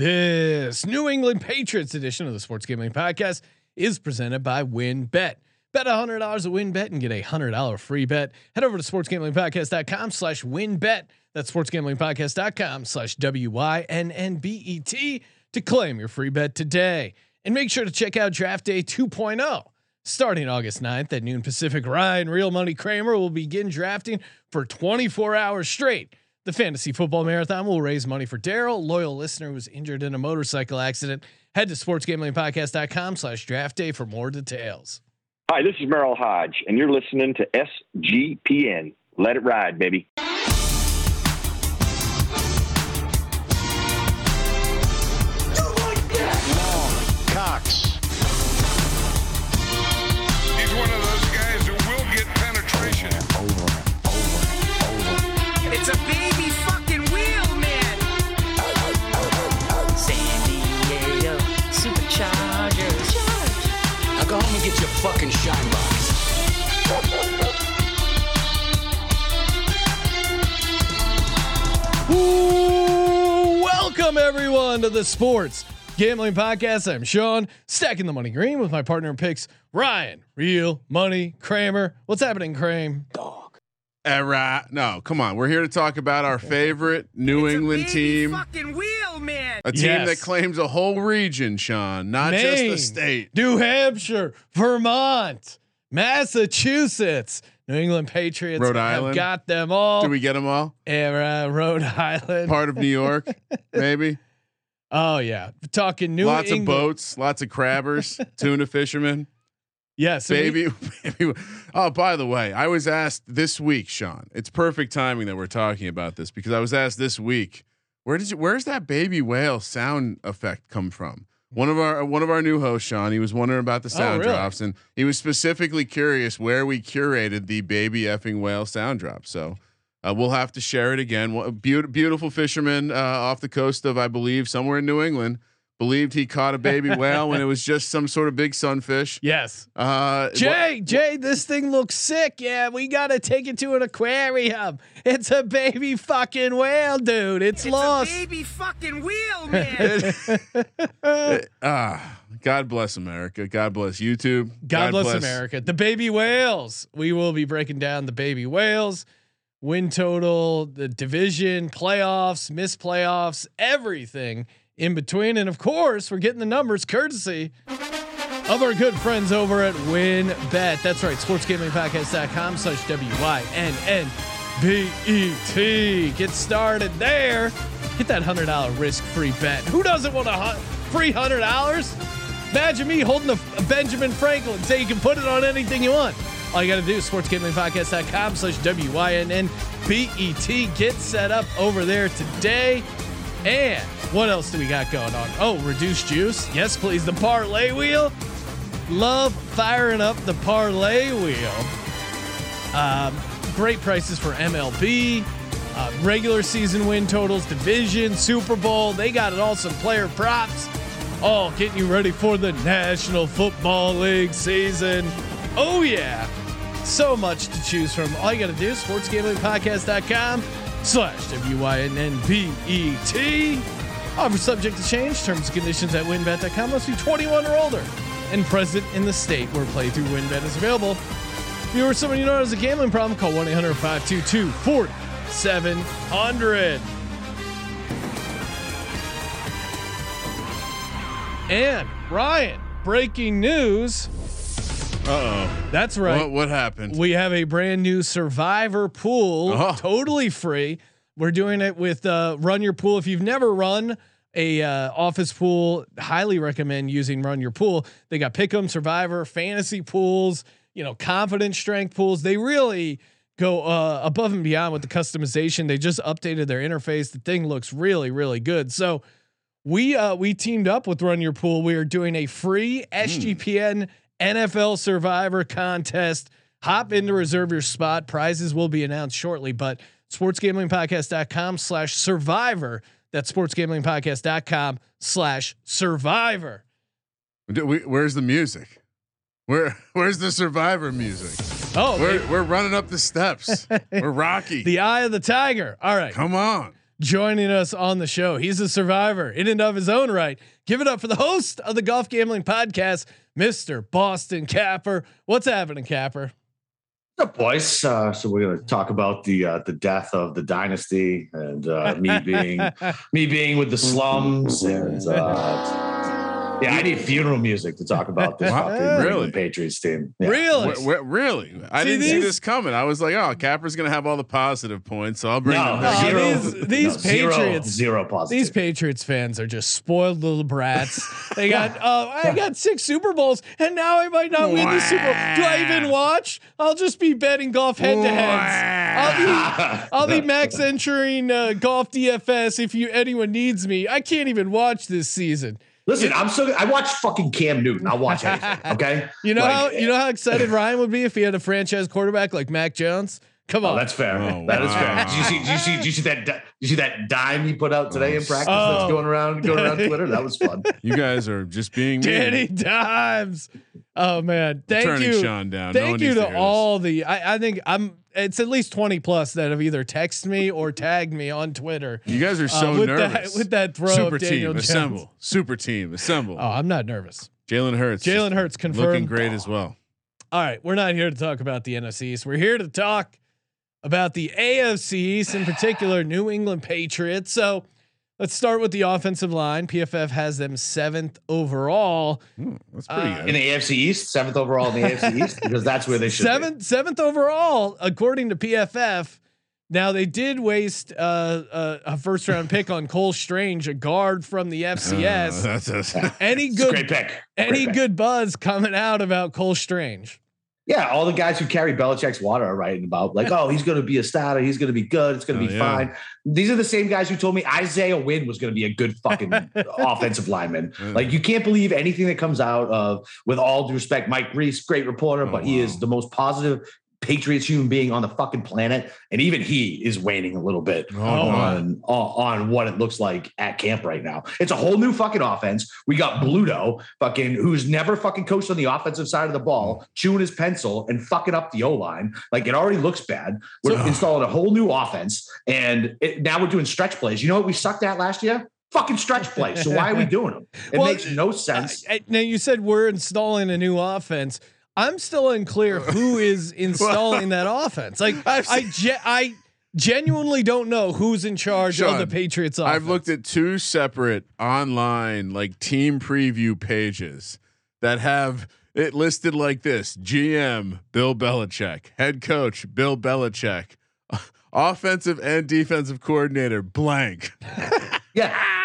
This New England Patriots edition of the Sports Gambling Podcast is presented by WynnBet. Bet Bet $100 at bet and get a $100 free bet. Head over to sportsgamblingpodcast.com slash wynnbet. That's sportsgamblingpodcast.com slash W-Y-N-N-B-E-T to claim your free bet today. And make sure to check out Draft Day 2.0. Starting August 9th at noon Pacific, Ryan Real Money Kramer will begin drafting for 24 hours straight. The fantasy football marathon will raise money for Daryl, loyal listener who was injured in a motorcycle accident. Head to sportsgamblingpodcast.com slash draft day for more details. Hi, this is Merril Hoge, and you're listening to SGPN. Let it ride, baby. Fucking shine box. Ooh, welcome everyone to the Sports Gambling Podcast. I'm Sean, stacking the money green with my partner in picks, Ryan, Real Money Kramer. What's happening, Kramer? Right. No, come on. We're here to talk about our favorite New It's a England team. Fucking wheel, man. A team Yes. that claims a whole region, Sean, not just the state. New Hampshire, Vermont, Massachusetts, New England Patriots Rhode have Island. got them all. Do we get them all? And, uh, Rhode Island. Part of New York, maybe. oh yeah, talking New lots England. of boats, lots of crabbers, tuna fishermen, Yes, so we- baby, baby. Oh, by the way, I was asked this week, Sean. It's perfect timing that we're talking about this because I was asked this week, where did you, where's that baby whale sound effect come from? One of our one of our new hosts, Sean, he was wondering about the sound Oh, really? drops, and he was specifically curious where we curated the baby effing whale sound drop. So uh, we'll have to share it again. What- Beautiful, beautiful fisherman uh, off the coast of, I believe, somewhere in New England, believed he caught a baby whale when it was just some sort of big sunfish. yes. Uh, Jay, Jay, this thing looks sick. Yeah, we gotta take it to an aquarium. It's a baby fucking whale, dude. It's, It's lost. a baby fucking wheel, man. Ah, God bless America. God bless YouTube. God, bless, America. The baby whales. We will be breaking down the baby whales, win total, the division, playoffs, miss playoffs, everything in between. And of course, we're getting the numbers courtesy of our good friends over at WynnBet. That's right, sportsgamblingpodcast.com slash W-Y-N-N-B-E-T. Get started there. Get that $100 risk-free bet. Who doesn't want a free $100? Imagine me holding a, a Benjamin Franklin. Say you can put it on anything you want. All you got to do is sportsgamblingpodcast.com slash W-Y-N-N-B-E-T. Get set up over there today. And what else do we got going on? Oh, reduced juice. Yes, please. The parlay wheel. Love firing up the parlay wheel. Um, great prices for MLB, uh, regular season win totals, division, Super Bowl. They got it all. Some player props. All getting you ready for the National Football League season. Oh, yeah. So much to choose from. All you got to do is sportsgamblingpodcast.com slash W-Y-N-N-B-E-T. Offer subject to change. Terms and conditions at wynnbet.com. Must be 21 or older and present in the state where playthrough WynnBet is available. If you or someone you know has a gambling problem, call 1 800 522 4700. And Ryan, breaking news. Uh oh. That's right. What, what happened? We have a brand new survivor pool, Oh. totally free. We're doing it with uh, Run Your Pool. If you've never run a uh, office pool, highly recommend using Run Your Pool. They got Pick'em, Survivor, fantasy pools, you know, confidence strength pools. They really go uh, above and beyond with the customization. They just updated their interface. The thing looks really, really good. So we uh, we teamed up with Run Your Pool. We are doing a free SGPN NFL Survivor contest. Hop in to reserve your spot. Prizes will be announced shortly, but sportsgamblingpodcast.com slash survivor. That's sportsgamblingpodcast.com slash survivor. Where's the music? Where Where's the Survivor music? Oh, We're we're running up the steps. we're Rocky. the eye of the tiger. All right. Come on. joining us on the show. He's a survivor in and of his own right. Give it up for the host of the Golf Gambling Podcast, Mister Boston Capper. What's happening, Capper? What's up, boys? Uh, so we're going to talk about the uh, the death of the dynasty and uh, me being me being with the slums and uh, yeah, I need funeral music to talk about this Wow, fucking really? Patriots team. Yeah. Really? Wh- wh- really? I See, didn't see this coming. I was like, oh, Capper's gonna have all the positive points, so I'll bring No, them. No, zero, these- these no, Patriots- zero positive. These Patriots fans are just spoiled little brats. They got uh, I got six Super Bowls, and now I might not win the Super Bowl. Do I even watch? I'll just be betting golf head to heads. I'll be I'll be max entering uh, golf DFS if you anyone needs me. I can't even watch this season. Listen, I'm so I watch fucking Cam Newton. I'll watch anything. Okay, You know Like, how you know how excited Ryan would be if he had a franchise quarterback like Mac Jones. Come Oh, on, that's fair. Oh, That is wow. fair. Did you see? Did you see? Did you see that? Did you see that dime he put out today in practice? Oh. That's going around, going around Twitter. That was fun. You guys are just being mean. Danny Dimes. Oh man, thank turning you. Sean down. Thank one you to to all the. I, I think I'm. It's at least twenty plus that have either texted me or tagged me on Twitter. You guys are so uh, with nervous. that with that throw Super of Daniel team, Jones. assemble. Super team, assemble. Oh, I'm not nervous. Jalen Hurts. Jalen just Hurts confirmed. looking great as well. All right, we're not here to talk about the NFC East. We're here to talk about the AFC East, in particular, New England Patriots. So let's start with the offensive line. PFF has them seventh overall. Hmm, that's pretty Uh, In the AFC East, seventh overall in the AFC East, because that's where they should be. seventh seventh overall according to PFF. Now they did waste uh, uh, a first round pick on Cole Strange, a guard from the Uh, FCS. that's a, any It's good great pick. any pick. good buzz coming out about Cole Strange? Yeah, all the guys who carry Belichick's water are writing about like, oh, he's going to be a starter. He's going to be good. It's going to Oh, be yeah. fine. These are the same guys who told me Isaiah Wynn was going to be a good fucking offensive lineman. Yeah. Like, you can't believe anything that comes out of, with all due respect, Mike Reiss, great reporter, Oh, but he wow. is the most positive Patriots human being on the fucking planet, and even he is waning a little bit Oh, on, on on what it looks like at camp right now. It's a whole new fucking offense. We got Bluto, fucking who's never fucking coached on the offensive side of the ball, chewing his pencil and fucking up the O line. Like it already looks bad. We're So- installing a whole new offense, and it, now we're doing stretch plays. You know what we sucked at last year? Fucking stretch plays. So why are we doing them? It Well, makes no sense. Uh, now you said we're installing a new offense. I'm still unclear who is installing that offense. Like I've I, ge- I genuinely don't know who's in charge of the Patriots offense. I've looked at two separate online like team preview pages that have it listed like this: GM Bill Belichick, head coach Bill Belichick, offensive and defensive coordinator blank. Yeah.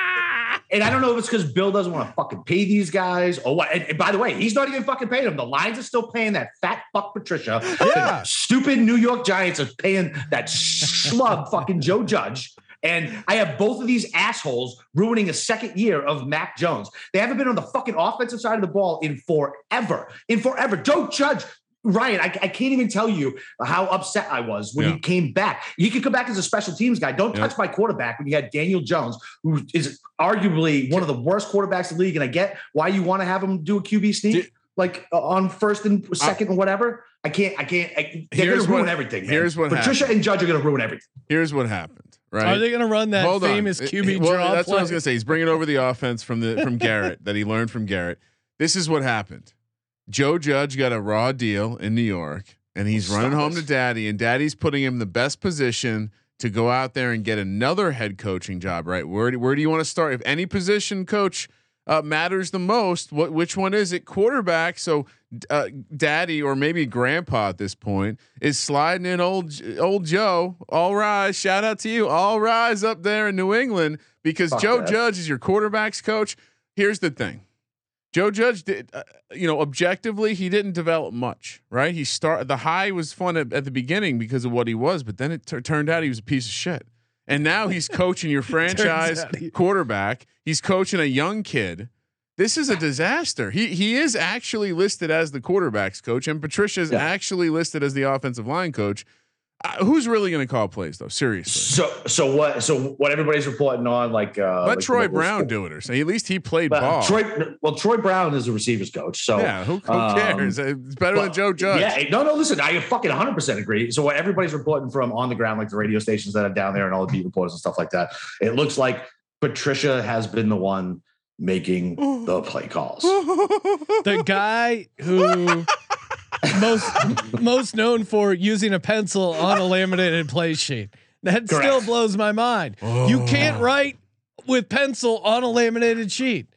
And I don't know if it's because Bill doesn't want to fucking pay these guys or what. And, and by the way, he's not even fucking paying them. The Lions are still paying that fat fuck Patricia. Yeah. Stupid New York Giants are paying that schlub fucking Joe Judge. And I have both of these assholes ruining a second year of Mac Jones. They haven't been on the fucking offensive side of the ball in forever. In forever. Joe Judge. Ryan, I, I can't even tell you how upset I was when Yeah. he came back. He could come back as a special teams guy. Don't Yeah. touch my quarterback when you had Daniel Jones, who is arguably one of the worst quarterbacks in the league. And I get why you want to have him do a QB sneak, Did- like uh, on first and second or whatever. I can't. I can't. I, they're Here's going to ruin what- everything. Man. here's what Patricia and Judge are going to ruin everything. Here's what happened. Right? Are they going to run that Hold famous It- QB it- well, draw? That's what I was gonna say. He's bringing over the offense from the from Garrett that he learned from Garrett. This is what happened. Joe Judge got a raw deal in New York, and he's Stop running home this. to Daddy, and Daddy's putting him in the best position to go out there and get another head coaching job. Right? Where do, where do you want to start? If any position coach uh, matters the most, what which one is it? Quarterback. So. Uh, daddy or maybe grandpa at this point is sliding in old old Joe. All rise, shout out to you. All rise up there in New England because Fuck Joe that. Judge is your quarterbacks coach. Here's the thing. Joe Judge did, uh, you know, objectively, he didn't develop much, right? He start the high was fun at, at the beginning because of what he was, but then it tur- turned out he was a piece of shit. And now he's coaching your franchise he- quarterback. He's coaching a young kid. This is a disaster. He he is actually listed as the quarterbacks coach, and Patricia is Yeah. actually listed as the offensive line coach. Uh, who's really going to call plays though? Seriously, So so what so what everybody's reporting on like uh let like Troy what was- Brown do it, or say at least he played But ball. Troy well Troy Brown is a receivers coach. So yeah, who, who um, cares? It's better well, than Joe Judge. Yeah, no, no. Listen, I fucking 100 percent agree. So what everybody's reporting from on the ground, like the radio stations that are down there and all the beat reporters and stuff like that, it looks like Patricia has been the one making the play calls. the guy who most most known for using a pencil on a laminated play sheet. That still blows my mind. You can't oh. write with pencil on a laminated sheet.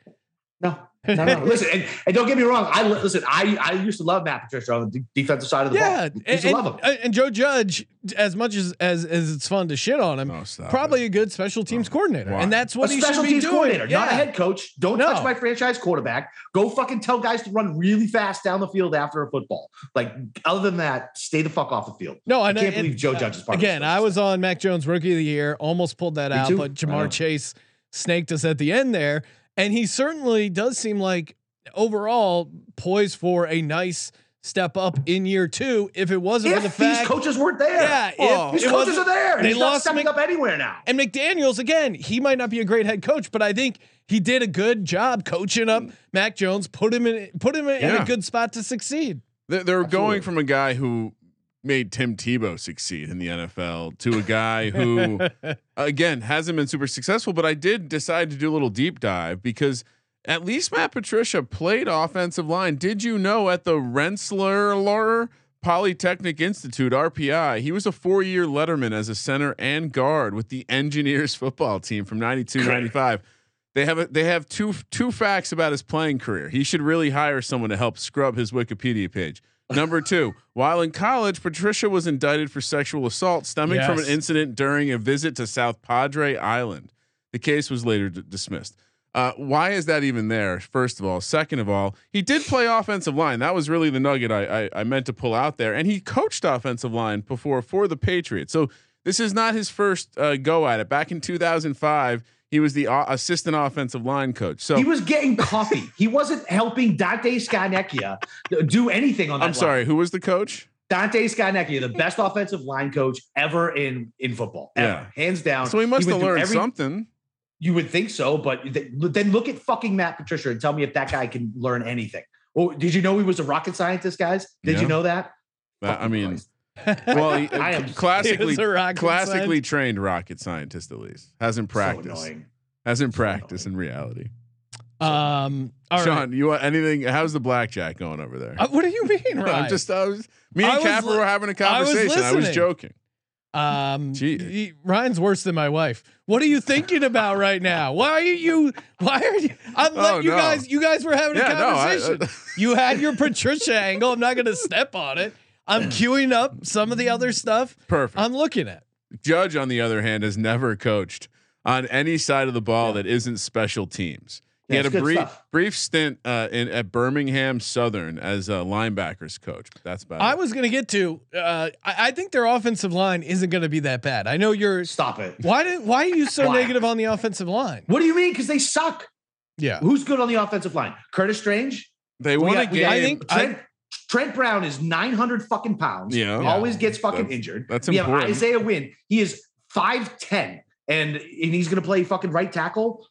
No, no, no. Listen, and, and don't get me wrong. I listen. I I used to love Matt Patricia on the defensive side of the Yeah, ball. and, Used to love him. and- and Joe Judge, as much as as, as it's fun to shit on him, Oh, stop probably it. a good special teams oh, coordinator, Why? and that's what a he special should be teams doing. coordinator, not a head coach. Don't No. touch my franchise quarterback. Go fucking tell guys to run really fast down the field after a football. Like other than that, stay the fuck off the field. No, I and- can't and- believe Joe uh, Judge is part Again, of this I was on Mac Jones Rookie of the Year, almost pulled that Me out, too. but Jamar Chase snaked us at the end there, and he certainly does seem like overall poised for a nice step up in year two. If it wasn't If for the fact these coaches weren't there, yeah, Well, if these it coaches wasn't- are there. they He's not lost stepping Mc- up anywhere now. And McDaniel's again, he might not be a great head coach, but I think he did a good job coaching up Mac Jones, put him in put him in, in a good spot to succeed. They're, they're going from a guy who made Tim Tebow succeed in the NFL to a guy who, again, hasn't been super successful. But I did decide to do a little deep dive because at least Matt Patricia played offensive line. Did you know at the Rensselaer Polytechnic Institute (RPI), he was a four-year letterman as a center and guard with the Engineers football team from 92 95. They have a, they have two two facts about his playing career. He should really hire someone to help scrub his Wikipedia page. Number two, while in college, Patricia was indicted for sexual assault stemming from an incident during a visit to South Padre Island. The case was later d- dismissed. Uh, why is that even there? First of all, second of all, he did play offensive line. That was really the nugget I, I, I meant to pull out there, and he coached offensive line before for the Patriots. So this is not his first uh, go at it. Back in 2005, he was the uh, assistant offensive line coach. So He was getting coffee. he wasn't helping Dante Scarnecchia do anything on that. I'm sorry, who was the coach? Dante Scarnecchia, the best offensive line coach ever in in football, ever, hands down. So he must would have learned every- something. You would think so, but th- then look at fucking Matt Patricia and tell me if that guy can learn anything. Well, did you know he was a rocket scientist, guys? Did Yeah. you know that? Uh, I mean, Christ. Well, he, I am- classically, was a classically scientist. trained rocket scientist at least hasn't practiced, annoying. hasn't So practiced in reality. Um, all right. Sean, you want anything? How's the blackjack going over there? Uh, what do you mean, right? I'm just, I was, me and was Capper li- were having a conversation. I was, listening. joking. Um, Gee. y- Ryan's worse than my wife. What are you thinking about right now? Why are you? Why are you? I'm Oh, letting you no. guys. You guys were having a Yeah, no, I- conversation. you had your Patricia angle. I'm not going to step on it. I'm queuing up some of the other stuff. Perfect. I'm looking at. Judge, on the other hand, has never coached on any side of the ball that isn't special teams. He Yeah, had a brief stuff. brief stint uh, in at Birmingham Southern as a linebackers coach. That's about I it. was going to get to. Uh, I, I think their offensive line isn't going to be that bad. I know you're. Stop it. Why did? Why are you so negative on the offensive line? What do you mean? Because they suck. Yeah. Who's good on the offensive line? Curtis Strange. They We won a got- we game. I think- Trent, Trent Brown is 900 fucking pounds. Yeah. Always gets fucking That's- injured. that's we have. Isaiah Wynn. He is 5'10 and, and he's going to play fucking right tackle.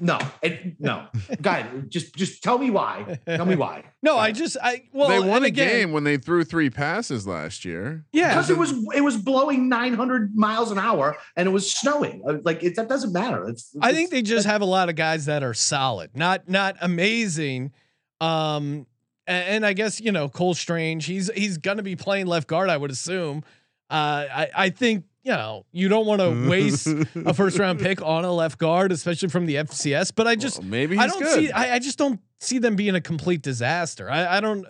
No, and no, guy, just just tell me why. Tell me why. No, I just. I well. they won and a again, game when they threw three passes last year. Yeah. Because it was it was blowing 900 miles an hour and it was snowing. Uh, Like it, that doesn't matter. It's, I it's- think they just have a lot of guys that are solid, not not amazing. Um, a- and, I guess you know Cole Strange. He's he's gonna be playing left guard, I would assume. Uh, I I think you know you don't want to waste a first round pick on a left guard, especially from the FCS. But I just Well, maybe he's I don't good. see I, I just don't see them being a complete disaster. I I don't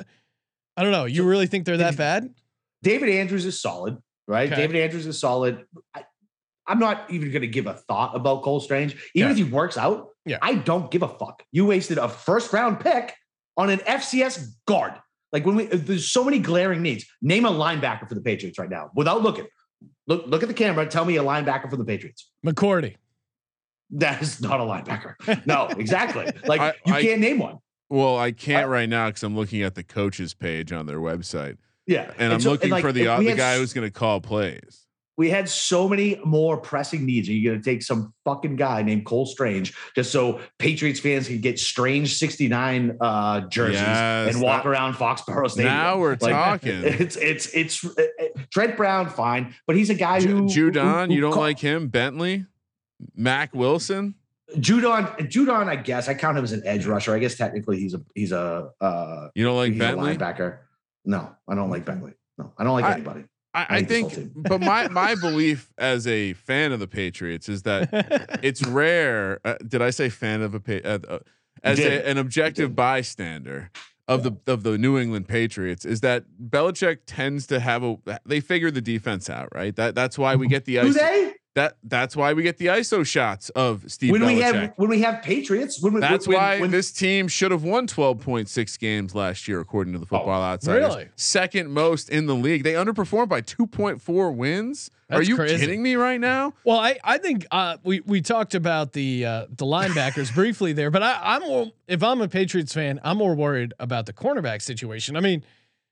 I don't know. You really think they're that bad? David Andrews is solid, right? Okay. David Andrews is solid. I, I'm not even going to give a thought about Cole Strange. Even Yeah. if he works out, Yeah. I don't give a fuck. You wasted a first round pick on an FCS guard. Like when we, there's so many glaring needs. Name a linebacker for the Patriots right now without looking. Look, look at the camera. Tell me a linebacker for the Patriots. McCourty. That is not a linebacker. No, exactly. Like I- you can't name one. Well, I can't right now because I'm looking at the coaches page on their website. Yeah, and, I'm so- looking like, for the uh, the guy s- who's going to call plays. We had so many more pressing needs. Are you going to take some fucking guy named Cole Strange just so Patriots fans can get Strange 69 uh, jerseys Yes, and walk that- around Foxborough Stadium? Now we're Like, talking. It's it's it's uh, uh, Trent Brown, fine, but he's a guy who Judon, who- who you don't ca- like him? Bentley, Mack Wilson. Judon. Judon, I guess I count him as an edge rusher. I guess technically he's a he's a uh, You don't like Bentley? linebacker. No, I don't like Bentley. No, I don't like I- anybody. I, I I hate this whole think, but my my belief as a fan of the Patriots is that it's rare. Uh, did I say fan of a pa- uh, uh, as a, an objective bystander of the of the New England Patriots is that Belichick tends to have a they figure the defense out right. That that's why we get the Do they? That that's why we get the ISO shots of Steve When we have when we have Patriots, when we- That's when, why when, this team should have won 12.6 games last year, according to the Football Outsiders. really? Second most in the league. They underperformed by 2.4 wins. Are you crazy. kidding me right now? Well, I I think uh, we we talked about the uh, the linebackers briefly there, but I, I'm more if I'm a Patriots fan, I'm more worried about the cornerback situation. I mean,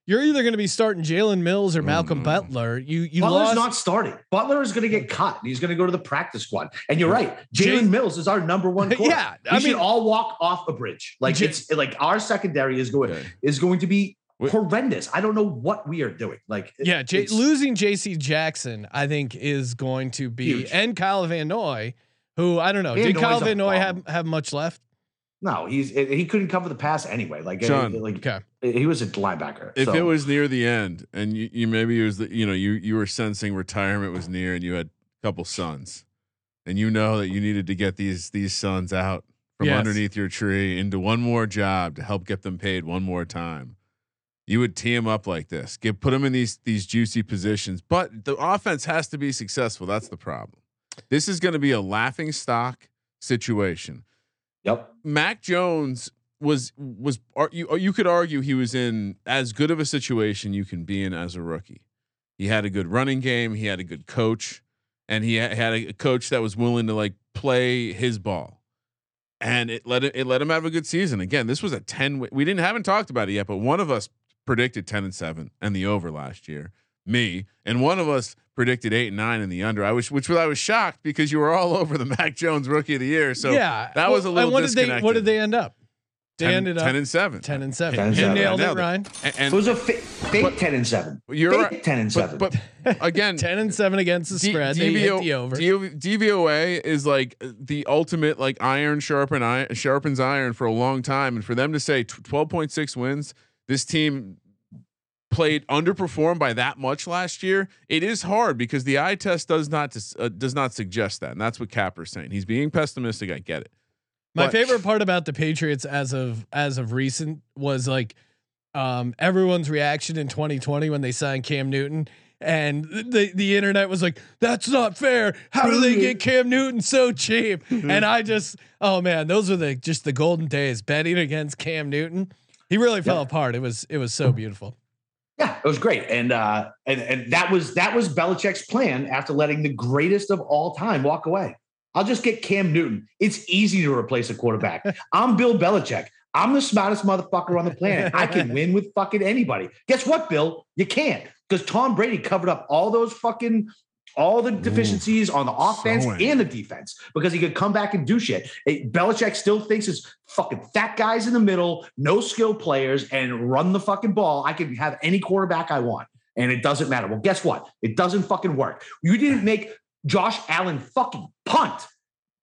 you're either going to be starting Jalen Mills or Malcolm no. Butler. You you Butler's lost. not starting. Butler is going to get cut. and He's going to go to the practice squad. And you're right. Jay- Jalen Mills is our number one. Corner. Yeah, we I should mean- all walk off a bridge. Like Jay- it's like our secondary is going Okay. is going to be horrendous. I don't know what we are doing. Like yeah, J- losing J.C. Jackson, I think, is going to be Huge. and Kyle Van Noy, who I don't know. Van Did Kyle Noy's a Van Noy have have much left? no, he's he couldn't cover the pass anyway. Like John. like Okay. He was a linebacker. If so- it was near the end and you, you maybe it was the, you know you you were sensing retirement was near and you had a couple sons and you know that you needed to get these these sons out from Yes. underneath your tree into one more job to help get them paid one more time. You would tee them up like this, get put them in these these juicy positions, but the offense has to be successful. That's the problem. This is going to be a laughing stock situation. yep. Mac Jones was was ar- you you could argue he was in as good of a situation you can be in as a rookie. He had a good running game, he had a good coach, and he had a coach that was willing to like play his ball. And it let it, it let him have a good season. Again, this was a 10 we didn't haven't talked about it yet, but one of us predicted 10 and 7 and the over last year. Me, and one of us predicted 8 and 9 in the under. I was which was I was shocked because you were all over the Mac Jones rookie of the year. So yeah, that was a little and what Did they, what did they end up? They 10, ended 10 and 7. ten and seven. 10 and You seven. nailed it, Nailed it. Ryan. And, it was a fa- fake ten and seven. you're fake right. ten and seven. but, but again, Ten and seven against the D- spread. they hit the over. DVOA is like the ultimate like iron sharpen iron sharpens iron for a long time, and for them to say twelve point six wins, this team played underperformed by that much last year. It is hard because the eye test does not dis- uh, does not suggest that, and that's what Capper's saying. He's being pessimistic. I get it. My But- favorite part about the Patriots as of as of recent was like um, everyone's reaction in 2020 when they signed Cam Newton. And the the internet was like, "That's not fair. How do they get Cam Newton so cheap?" and I just, oh man, those were the just the golden days betting against Cam Newton. He really fell Yeah. apart. It was it was so beautiful. Yeah, it was great, and uh, and and that was that was Belichick's plan after letting the greatest of all time walk away. I'll just get Cam Newton. It's easy to replace a quarterback. I'm Bill Belichick. I'm the smartest motherfucker on the planet. I can win with fucking anybody. Guess what, Bill? You can't because Tom Brady covered up all those fucking all the deficiencies on the offense and the defense because he could come back and do shit. It, Belichick still thinks it's fucking fat guys in the middle, no skill players, and run the fucking ball. I can have any quarterback I want, and it doesn't matter. Well, guess what? It doesn't fucking work. You didn't make Josh Allen fucking punt.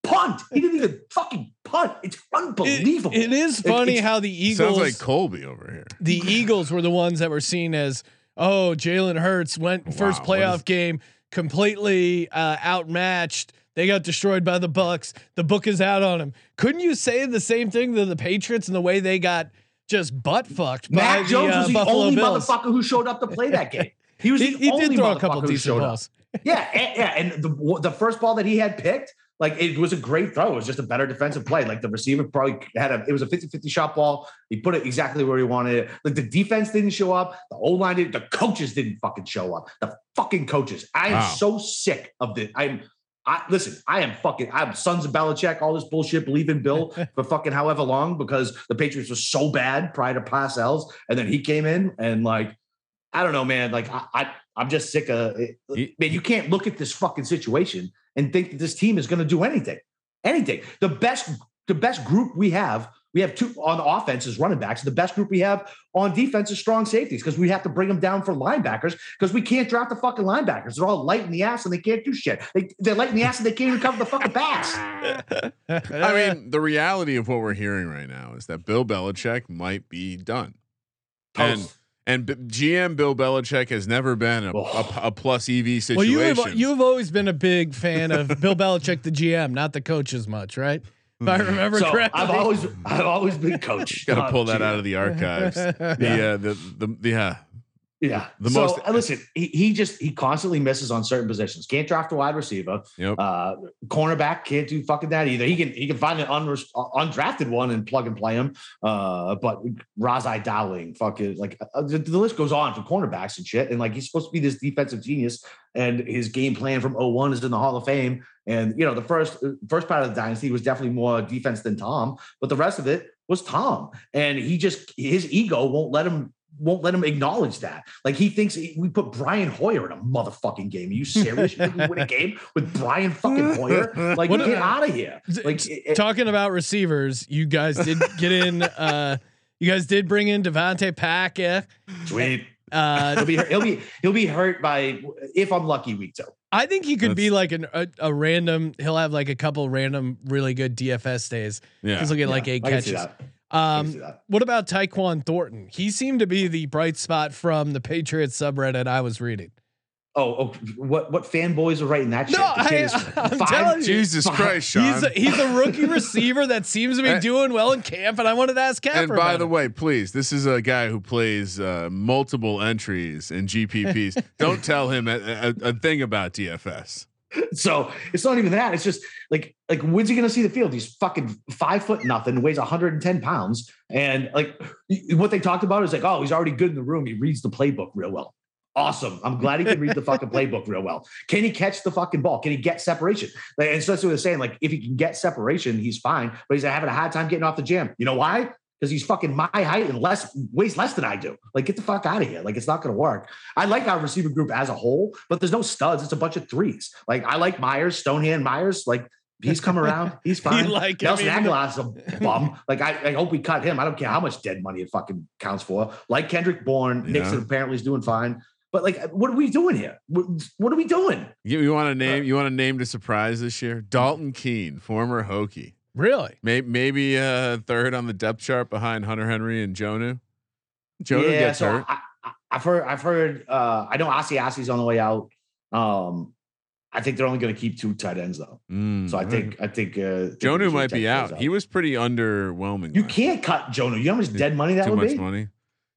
Punt. He didn't even fucking punt. It's It- unbelievable. it is funny it's- how the Eagles Sounds like Colby over here. the Eagles were the ones that were seen as oh Jalen Hurts went first Wow, playoff is- game completely uh, outmatched. They got destroyed by the Bucs. The book is out on him. Couldn't you say the same thing to the Patriots and the way they got just butt fucked by Mac the Jones uh, was the Buffalo only Bills? motherfucker who showed up to play that game. He was He, the he only did throw a motherfucker couple who decent showed up. Yeah, and, yeah, and the the first ball that he had picked, like it was a great throw. It was just a better defensive play. Like the receiver probably had a it was a 50-50 shot ball. He put it exactly where he wanted it. Like the defense didn't show up, the O-line didn't, the coaches didn't fucking show up. The fucking coaches. I am Wow. so sick of this. I'm I listen, I am fucking I'm sons of Belichick, all this bullshit, believe in Bill for fucking however long because the Patriots were so bad prior to Parcells. And then he came in and like I don't know, man. Like I, I I'm just sick of eh, eh, it. Man. You can't look at this fucking situation and think that this team is going to do anything. Anything. The best, the best group we have. We have two on offense is running backs. The best group we have on defense is strong safeties because we have to bring them down for linebackers because we can't draft the fucking linebackers. They're all light in the ass and they can't do shit. They, they're light in the ass and they can't even cover the fucking pass. I mean, the reality of what we're hearing right now is that Bill Belichick might be done. And Toast. and B- GM Bill Belichick has never been a, a, Oh. a plus EV situation. well, situation. you have you've always been a big fan of Bill Belichick, the GM, not the coach as much, right? If I remember So correctly. I've always I've always been coach. Got to not pull that GM. out of the archives. The uh, the the, the yeah. Yeah. The so most- uh, listen, he, he just he constantly misses on certain positions. Can't draft a wide receiver. Yep. Uh, cornerback can't do fucking that either. He can he can find an unres- uh, undrafted one and plug and play him. Uh, but Ras-I Dowling, fucking like uh, the, the list goes on for cornerbacks and shit. And like he's supposed to be this defensive genius, and his game plan from 01 is in the Hall of Fame. And you know the first uh, first part of the dynasty was definitely more defense than Tom, but the rest of it was Tom. And he just his ego won't let him won't let him acknowledge that. Like he thinks he- we put Brian Hoyer in a motherfucking game. Are you serious? You think we win a game with Brian fucking Hoyer? Like What- get out of here. Like T- it- talking about receivers, you guys did get in. Uh, you guys did bring in DeVante Pack. sweet. Uh, He'll be hurt, he'll be he'll be hurt by if I'm lucky week two. I think he could be like an, a, a random. He'll have like a couple random really good DFS days. Yeah. Because he'll get like eight I catches. That. I can see Um, what about Tyquan Thornton? He seemed to be the bright spot from the Patriots subreddit I was reading. Oh, oh, what what fanboys are writing that shit? No, I, I'm five- telling you. Jesus Fuck. Christ, Sean. He's a, he's a rookie receiver that seems to be And- doing well in camp, and I wanted to ask Capper and by about the it. way, please, this is a guy who plays uh, multiple entries in GPPs. Don't tell him a, a, a thing about DFS. So it's not even that. It's just like like when's he gonna see the field? He's fucking five foot nothing, weighs 110 pounds, and like what they talked about is like, oh, he's already good in the room. He reads the playbook real well. Awesome. I'm glad he can read the fucking playbook real well. Can he catch the fucking ball? Can he get separation? And so that's what they're saying. Like, if he can get separation, he's fine. But he's having a hard time getting off the jam. You know why? Because he's fucking my height and less weighs less than I do. Like, get the fuck out of here. Like, it's not going to work. I like our receiver group as a whole, but there's no studs. It's a bunch of threes. Like, I like Meyers, Stonehand Meyers. Like, he's come around. He's fine. like him Nelson even- Agholor's a bum. Like, I, I hope we cut him. I don't care how much dead money it fucking counts for. Like Kendrick Bourne, Yeah. Nixon apparently is doing fine. But like, what are we doing here? What, are we doing? You, you want to uh, name? You want to name to surprise this year? Dalton Keene, former Hokie, Really? maybe maybe uh, third on the depth chart behind Hunter Henry and Jonnu. Jonnu gets so hurt. I, I, I've heard, I've heard, uh, I know Asiasi's on the way out. Um, I think they're only going to keep two tight ends though. Mm, So I all think, I think, uh, I think we Jonnu might be check out. He was pretty underwhelming. You can't cut Jonah. You know how much dead money that too would much be? money.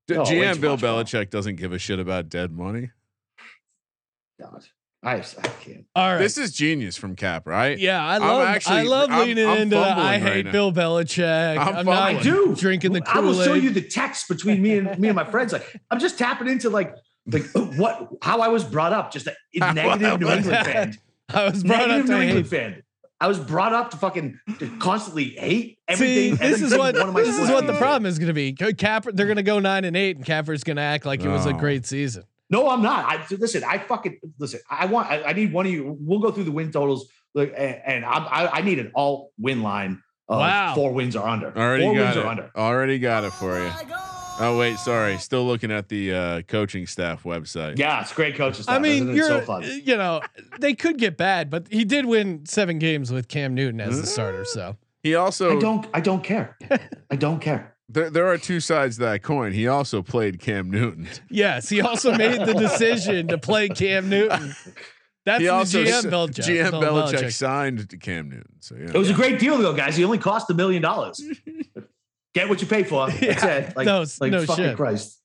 D- way GM Bill much money. Belichick doesn't give a shit about dead money. God, I, I can't. All right. This is genius from Cap, right? yeah, I I'm love. actually- I love I'm- leaning I'm into. the, I right hate now. Bill Belichick. I'm I'm, not. I do drinking the I will show you the text between me and me and my friends. Like I'm just tapping into like like uh, what how I was brought up. Just a negative New England fan. I was brought up to New England hate. fan. I was brought up to fucking to constantly hate See, everything. this is what one of my this is what the problem is going to be. Capper, they're going to go nine and eight, and Capper's going to act like it was a great season. No, I'm not. I listen. I fucking listen. I want. I, I need one of you. We'll go through the win totals. Like, and, and I'm, I, I need an all win line. Of Wow. Four wins or under. Already Four got wins it. or under. Already got it for you. Oh wait, sorry. Still looking at the uh, coaching staff website. Yeah, it's great coaches. I mean, you're so fun. you know they could get bad, but he did win seven games with Cam Newton as the starter. So He also I don't. I don't care. I don't care. There, there are two sides to that coin. He also played Cam Newton. yes, he also made the decision to play Cam Newton. That's he the also GM Belichick. GM Belichick, Belichick. signed to Cam Newton. So yeah. It was a great deal though, guys. He only cost a million dollars. Get what you pay for. That's Yeah, it. Like, no like no fucking shit. Christ.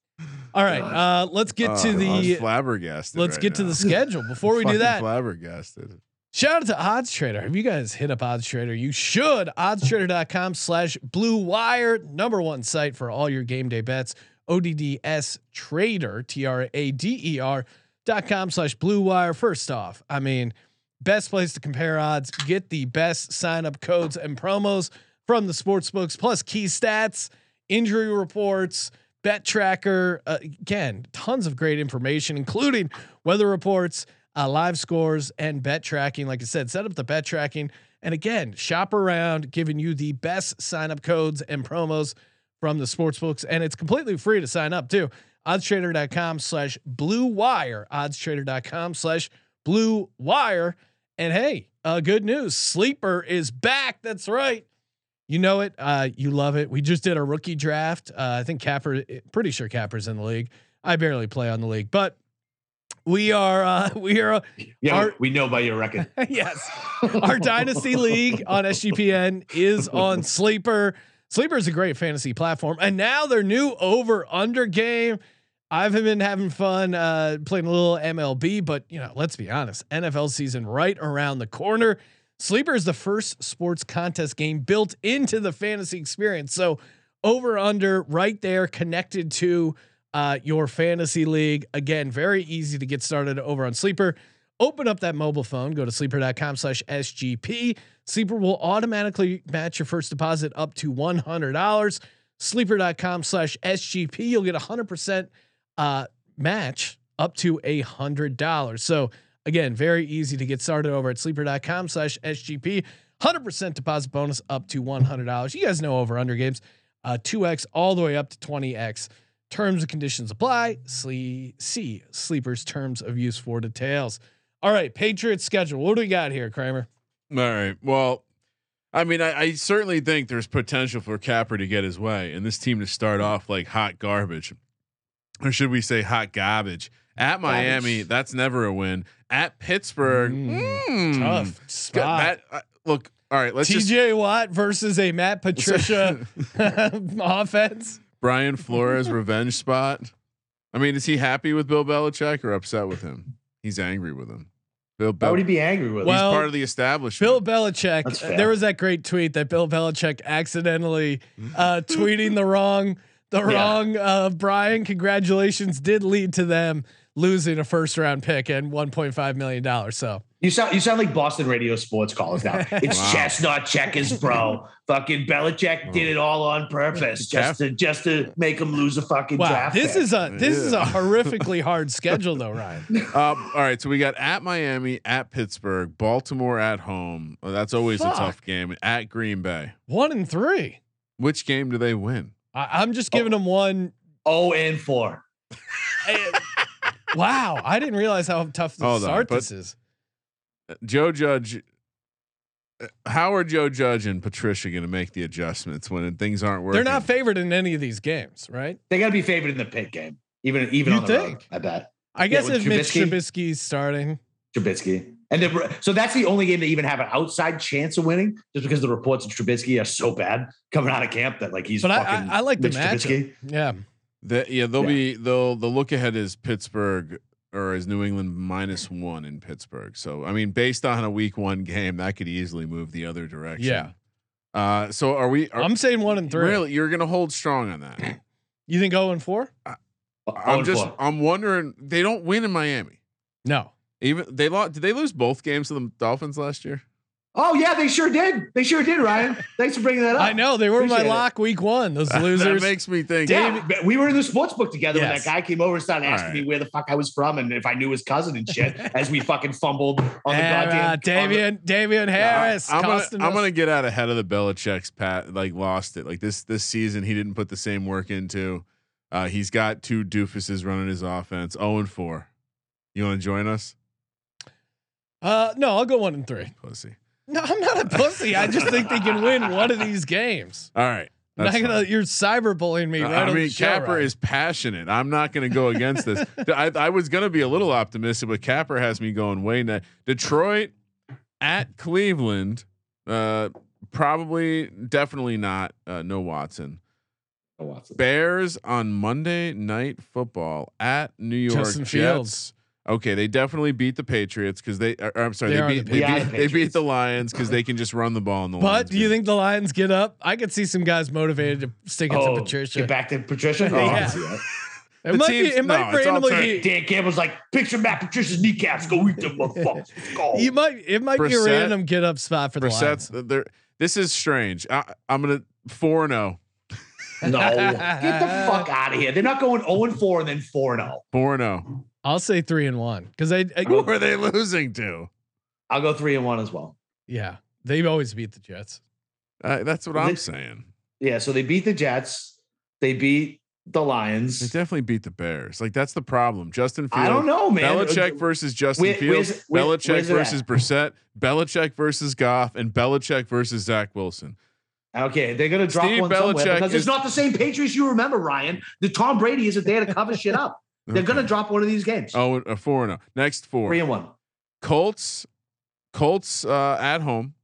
All right, uh, let's get Uh, to I was the flabbergasted. let's right get to the schedule before we do that. flabbergasted. Shout out to Odds Trader. Have you guys hit up Odds Trader? You should. Oddstrader.com slash blue wire, number one site for all your game day bets. ODDS Trader, T R A D E R dot com slash blue wire. First off, I mean, best place to compare odds. Get the best sign up codes and promos from the sports books, plus key stats, injury reports, Bet Tracker. Uh, again, tons of great information, including weather reports, uh, live scores, and bet tracking. Like I said, set up the bet tracking. And again, shop around, giving you the best sign up codes and promos from the sports books. And it's completely free to sign up too. Oddstrader.com slash blue wire. Oddstrader.com slash blue wire. And hey, uh, good news. Sleeper is back. That's right. You know it. Uh, you love it. We just did a rookie draft. Uh, I think Capper, pretty sure Capper's in the league. I barely play on the league, but we are, uh, we are, Yeah, Our- we know by your record. yes. Our dynasty league on SGPN is on Sleeper. Sleeper is a great fantasy platform, and now their new over under game. I've been having fun uh, playing a little MLB, but you know, let's be honest, NFL season right around the corner. Sleeper is the first sports contest game built into the fantasy experience. So over under right there, connected to uh, your fantasy league. Again, very easy to get started over on Sleeper. Open up that mobile phone, go to sleeper.com slash SGP. Sleeper will automatically match your first deposit up to $100. Sleeper.com slash SGP. You'll get a 100% uh, match up to a $100. So, again, very easy to get started over at sleeper.com slash SGP. 100% deposit bonus up to $100. You guys know over under games, uh, 2x all the way up to 20x. Terms and conditions apply. Slee- see Sleeper's terms of use for details. All right, Patriots schedule. What do we got here, Kramer? All right. Well, I mean, I, I certainly think there's potential for Capper to get his way and this team to start off like hot garbage, or should we say hot garbage? At Miami, that's never a win. At Pittsburgh, Mm, mm, Tough spot. That, uh, look, all right. Let's just TJ Watt versus a Matt Patricia offense. Brian Flores revenge spot. I mean, is he happy with Bill Belichick or upset with him? He's angry with him. Bill, Why Bel- would he be angry with he's Well, part of the establishment. Bill Belichick. Uh. There was that great tweet that Bill Belichick accidentally uh, tweeting the wrong, the Yeah. wrong uh, Brian. Congratulations did lead to them losing a first round pick and 1.5 million dollars. So You sound you sound like Boston radio sports callers now. It's Wow. chestnut checkers, bro. fucking Belichick did it all on purpose just to just to make him lose a fucking wow, draft. this pick. is a this is a horrifically hard schedule though, Ryan. Um, all right, so we got at Miami, at Pittsburgh, Baltimore at home. Oh, that's always Fuck. a tough game. At Green Bay. One and three. Which game do they win? I, I'm just giving them one. oh and four. wow, I didn't realize how tough to Hold on, start but- this is. Joe Judge. uh, How are Joe Judge and Patricia going to make the adjustments when things aren't working? They're not favored in any of these games, right? They got to be favored in the pit game, even even You on the road. I bet I guess with if Mitch Trubisky? Trubisky's starting, Trubisky. And the, so that's the only game they even have an outside chance of winning, just because the reports of Trubisky are so bad coming out of camp that like he's. but I, fucking I, I like the Mitch matchup. Trubisky. Yeah, The, yeah, they'll Yeah. be they'll the look ahead is Pittsburgh or is New England minus one in Pittsburgh. So I mean, based on a week one game, that could easily move the other direction. Yeah. Uh, so are we? Are, I'm saying one and three. really? You're going to hold strong on that? You think 0 and 4? Oh, I'm just four. I'm wondering. They don't win in Miami. No. Even they lost. Did they lose both games to the Dolphins last year? Oh yeah, they sure did. They sure did, Ryan. Thanks for bringing that up. I know they were my Appreciate it. lock week one. Those that losers. makes me think. Yeah, we were in the sports book together when that guy came over and started All asking right. me where the fuck I was from and if I knew his cousin and shit as we fucking fumbled on the And, goddamn uh, on the- Damien, Damien Harris. I'm gonna, I'm gonna get out ahead of the Belichick's pat. Like lost it. Like this this season, he didn't put the same work into. Uh, he's got two doofuses running his offense. Zero and four. You want to join us, uh, no, I'll go one and three. pussy? No, I'm not a pussy. I just think they can win one of these games. All right. That's not gonna. fine. You're cyberbullying me. Right I mean, Capper Ryan. is passionate. I'm not going to go against this. I, I was going to be a little optimistic, but Capper has me going way now. Detroit at Cleveland. Uh, probably, definitely not. Uh, no Watson. Oh, Watson. Bears on Monday Night Football at New York Justin Jets. Fields. Okay, they definitely beat the Patriots because they. Or, I'm sorry, They they, beat the they, beat, the they beat the Lions because they can just run the ball in the. But Lions do you think the Lions get up? I could see some guys motivated to stick it Oh, to Patricia. Get back to Patricia. Oh, Yeah. I. It The might be. It might no, it's all randomly be. Dan Campbell's like, picture Matt Patricia's kneecaps. Go eat them motherfuckers. Go. You might. It might be a random get up spot for the Brissett's Lions. Uh, this is strange. I, I'm gonna four and zero. No, get the fuck out of here. They're not going 0 and 4 and then 4 and 0. Four and zero. I'll say three and one because I, I Who are they losing to? I'll go 3 and 1 as well. yeah they always beat the Jets. Uh, that's what I'm saying. Yeah, so they beat the Jets. They beat the Lions. They definitely beat the Bears. Like that's the problem. Justin Fields. I don't know, man. Belichick versus Justin Where- Fields. where's- where- Belichick where's versus at? Brissett. Belichick versus Goff, and Belichick versus Zach Wilson. Okay, they're gonna drop Steve one somewhere because is- it's not the same Patriots you remember, Ryan. The Tom Brady isn't there to cover shit up. They're gonna drop one of these games. Oh, a four and zero. Next four. Three and one. Colts, Colts uh, at home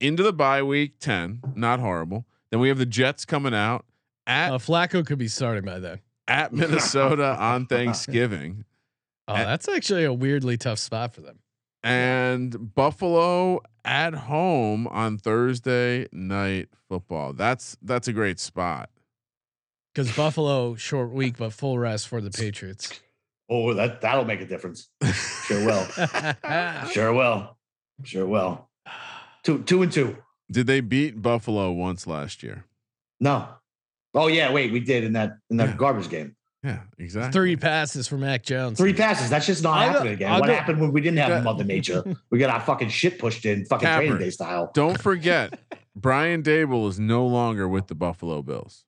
into the bye week ten. Not horrible. Then we have the Jets coming out at Uh, Flacco could be starting by then. at Minnesota on Thanksgiving, Oh, Uh, that's actually a weirdly tough spot for them. and Buffalo at home on Thursday night football. That's that's a great spot. Because Buffalo short week but full rest for the Patriots. Oh, that that'll make a difference. Sure will. Sure will. Sure will. Two two and two. Did they beat Buffalo once last year? No. Oh yeah, wait, we did in that in that Yeah. garbage game. Yeah, exactly. Three passes for Mac Jones. Three passes. That's just not I'll go- happening again. I'll what go- happened when we didn't have Yeah. Mother Nature? We got our fucking shit pushed in, fucking Capper. training day style. Don't forget, Brian Daboll is no longer with the Buffalo Bills.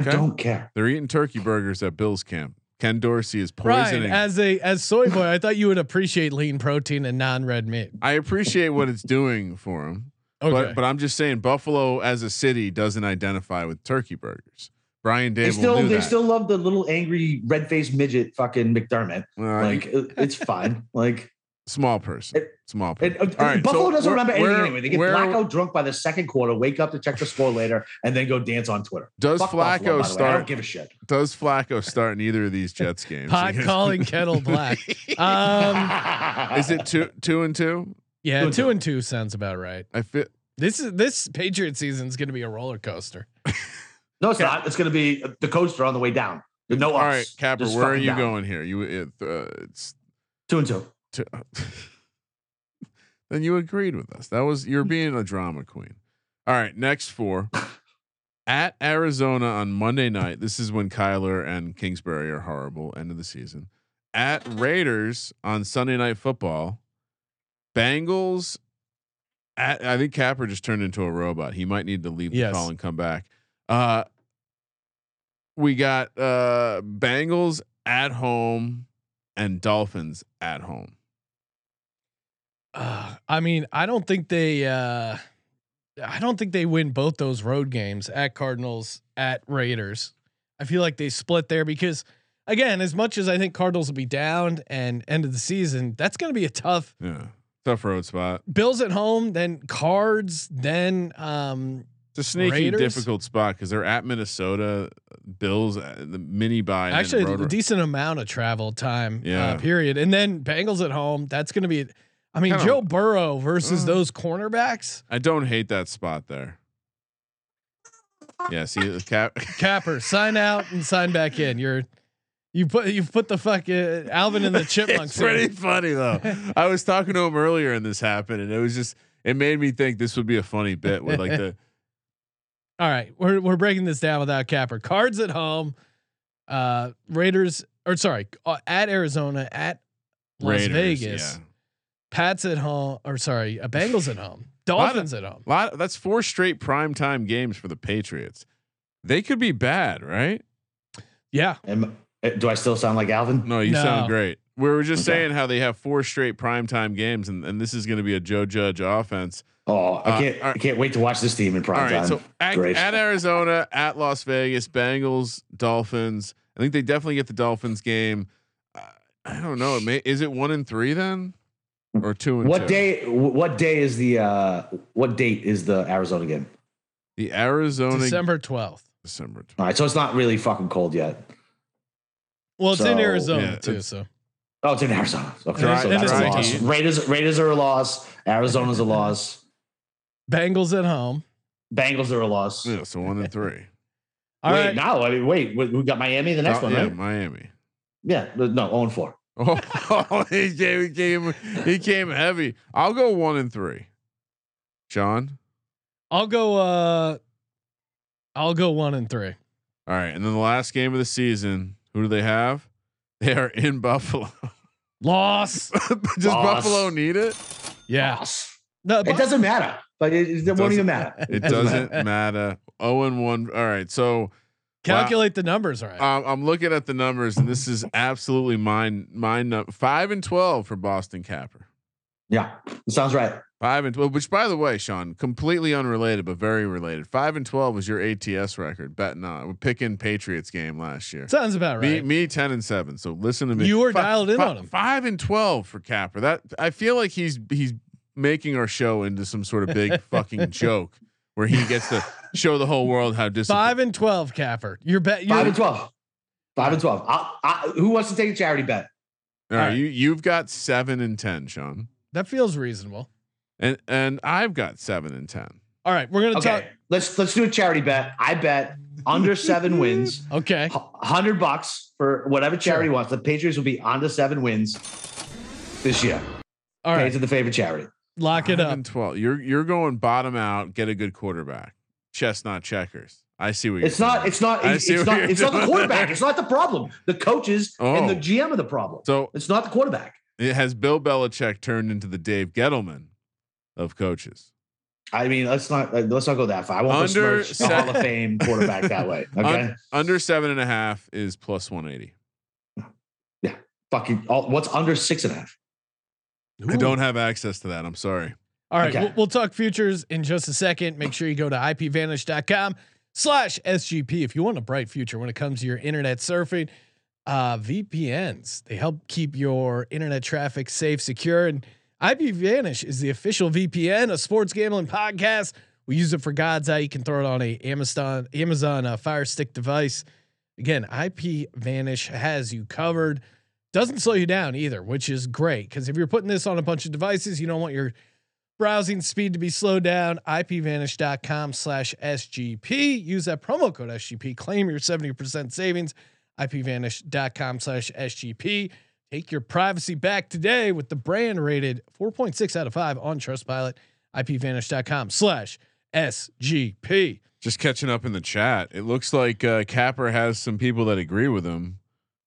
I don't care. they're eating turkey burgers at Bills camp. Ken Dorsey is Ryan, poisoning. as a as soy boy, I thought you would appreciate lean protein and non red meat. I appreciate what it's doing for him, Okay. but but I'm just saying Buffalo as a city doesn't identify with turkey burgers. Brian Daboll They still knew they that. still love the little angry red faced midget fucking McDermott. Well, Like it- it's fine. Like small person, It- small person. and, uh, All right, Buffalo so doesn't where- remember anything where- anyway. They get where- blackout drunk by the second quarter, wake up to check the score later, and then go dance on Twitter. Does Fuck Flacco by the way. I don't start? give a shit. Does Flacco start in either of these Jets games? Pot calling kettle black. Um, Is it two two and two? yeah, Two and two two. and two sounds about right. I feel This is this Patriot season is going to be a roller coaster. No, it's not. It's going to be the coaster on the way down. No ups. all right, Capper. Where are you down. going here? You it, uh, it's Two and two. Two. then you agreed with us. That was you're being a drama queen. All right, next four. At Arizona on Monday night. This is when Kyler and Kingsbury are horrible. End of the season. At Raiders on Sunday night football. Bengals. At, I think Capper just turned into a robot. He might need to leave the call and come back. Uh, we got uh, Bengals at home and Dolphins at home. Uh, I mean, I don't think they. Uh, I don't think they win both those road games at Cardinals at Raiders. I feel like they split there because, again, as much as I think Cardinals will be down and end of the season, that's going to be a tough. Yeah, tough road spot. Bills at home, then Cards, then um, It's a sneaky Raiders? difficult spot because they're at Minnesota. Bills uh, the mini then actually a decent amount of travel time. Yeah. Uh, period. And then Bengals at home. That's going to be. I mean, Joe Burrow versus Uh. those cornerbacks. I don't hate that spot there. Yeah, see the cap. Capper, sign out and sign back in. You're you put you put the fuck uh, Alvin and the Chipmunks. it's pretty in. funny though. I was talking to him earlier and this happened, and it was just it made me think this would be a funny bit with like the All right, we're we're breaking this down without Capper. Cards at home, uh, Raiders or sorry, uh, at Arizona, at Las Raiders, Vegas, Yeah. Pats at home, or sorry, uh, Bengals at home, Lot of- Dolphins at home. lot that's four straight primetime games for the Patriots. They could be bad, right? Yeah, Am- uh, do I still sound like Alvin? No, you sound great. We were just Okay. saying how they have four straight primetime games, and, and this is going to be a Joe Judge offense. Oh, I Uh, can't. all right. I can't wait to watch this team in prime All right, time. so at, at Arizona, at Las Vegas, Bengals, Dolphins. I think they definitely get the Dolphins game. Uh, I don't know. It may, is it one and three then, or two and what two? day? What day is the? uh What date is the Arizona game? The Arizona December twelfth. December. 12th. All right, so it's not really fucking cold yet. Well, it's in Arizona yeah, too. So Oh, it's in Arizona. Okay, Dry- so that's a loss. Raiders, Raiders are a loss. Arizona's a loss. Bengals at home. Bengals are a loss. Yeah, so one and three. All wait, right. now I mean, wait, we we got Miami the next Oh, one, yeah, right? Miami. Yeah, no, no, zero and four. Oh, he came, he came, he came heavy. I'll go one and three. John, I'll go. uh I'll go one and three. All right, and then the last game of the season, who do they have? They are in Buffalo. Loss. Does Loss. Buffalo need it? Yeah. Loss. No, It doesn't matter. But it, it won't even matter. It doesn't matter. Oh and one. All right, so calculate the numbers right. um, I'm looking at the numbers, and this is absolutely mine. Mine nu- five and twelve for Boston Capper. Yeah, sounds right. Five and twelve, which by the way, Sean, completely unrelated but very related. Five and twelve was your ATS record. Betting on picking Patriots game last year. Sounds about right. me, ten and seven. So listen to me. You were Fi- dialed in fi- on him. Five and twelve for Capper. That I feel like he's he's making our show into some sort of big fucking joke where he gets to show the whole world how disciplined. Five and twelve, Capper. You're bet. You're, Five and twelve. Five and twelve. I, I, who wants to take a charity bet? All right, All right. you you've got seven and ten, Sean, that feels reasonable. and and I've got seven and ten. All right, we're gonna Okay, let's let's do a charity bet. I bet under seven wins. Okay. hundred bucks for whatever charity wants. The Patriots will be under seven wins this year. All right, Okay, right. to the favorite charity. Lock it Five up. and twelve. You're you're going bottom out. Get a good quarterback. Chestnut checkers. I see what you're It's not. doing. It's not. I It's, see it's what not. you're It's not the doing. quarterback. It's not the problem. The coaches and the Oh. GM are the problem. so It's not the quarterback. it has Bill Belichick turned into the Dave Gettleman of coaches. I mean, let's not let's not go that far. I won't Under besmirch the se- Hall of Fame quarterback that way. Okay, Un- under seven and a half is plus one eighty. Yeah, fucking. All, what's under six and a half? I don't have access to that. I'm sorry. All right, Okay. we'll, we'll talk futures in just a second. Make sure you go to ipvanish.com slash SGP if you want a bright future when it comes to your internet surfing. Uh, VPNs, they help keep your internet traffic safe, secure. And IPVanish is the official VPN, a sports gambling podcast. We use it for God's Eye. You can throw it on a Amazon, Amazon uh, Fire Stick device. Again, IPVanish has you covered. Doesn't slow you down either, which is great. Because if you're putting this on a bunch of devices, you don't want your browsing speed to be slowed down. IPVanish.com slash SGP. Use that promo code SGP. Claim your 70% savings. IPVanish.com slash SGP. Take your privacy back today with the brand rated 4.6 out of 5 on Trustpilot. IPVanish.com slash SGP. Just catching up in the chat. It looks like uh, Capper has some people that agree with him.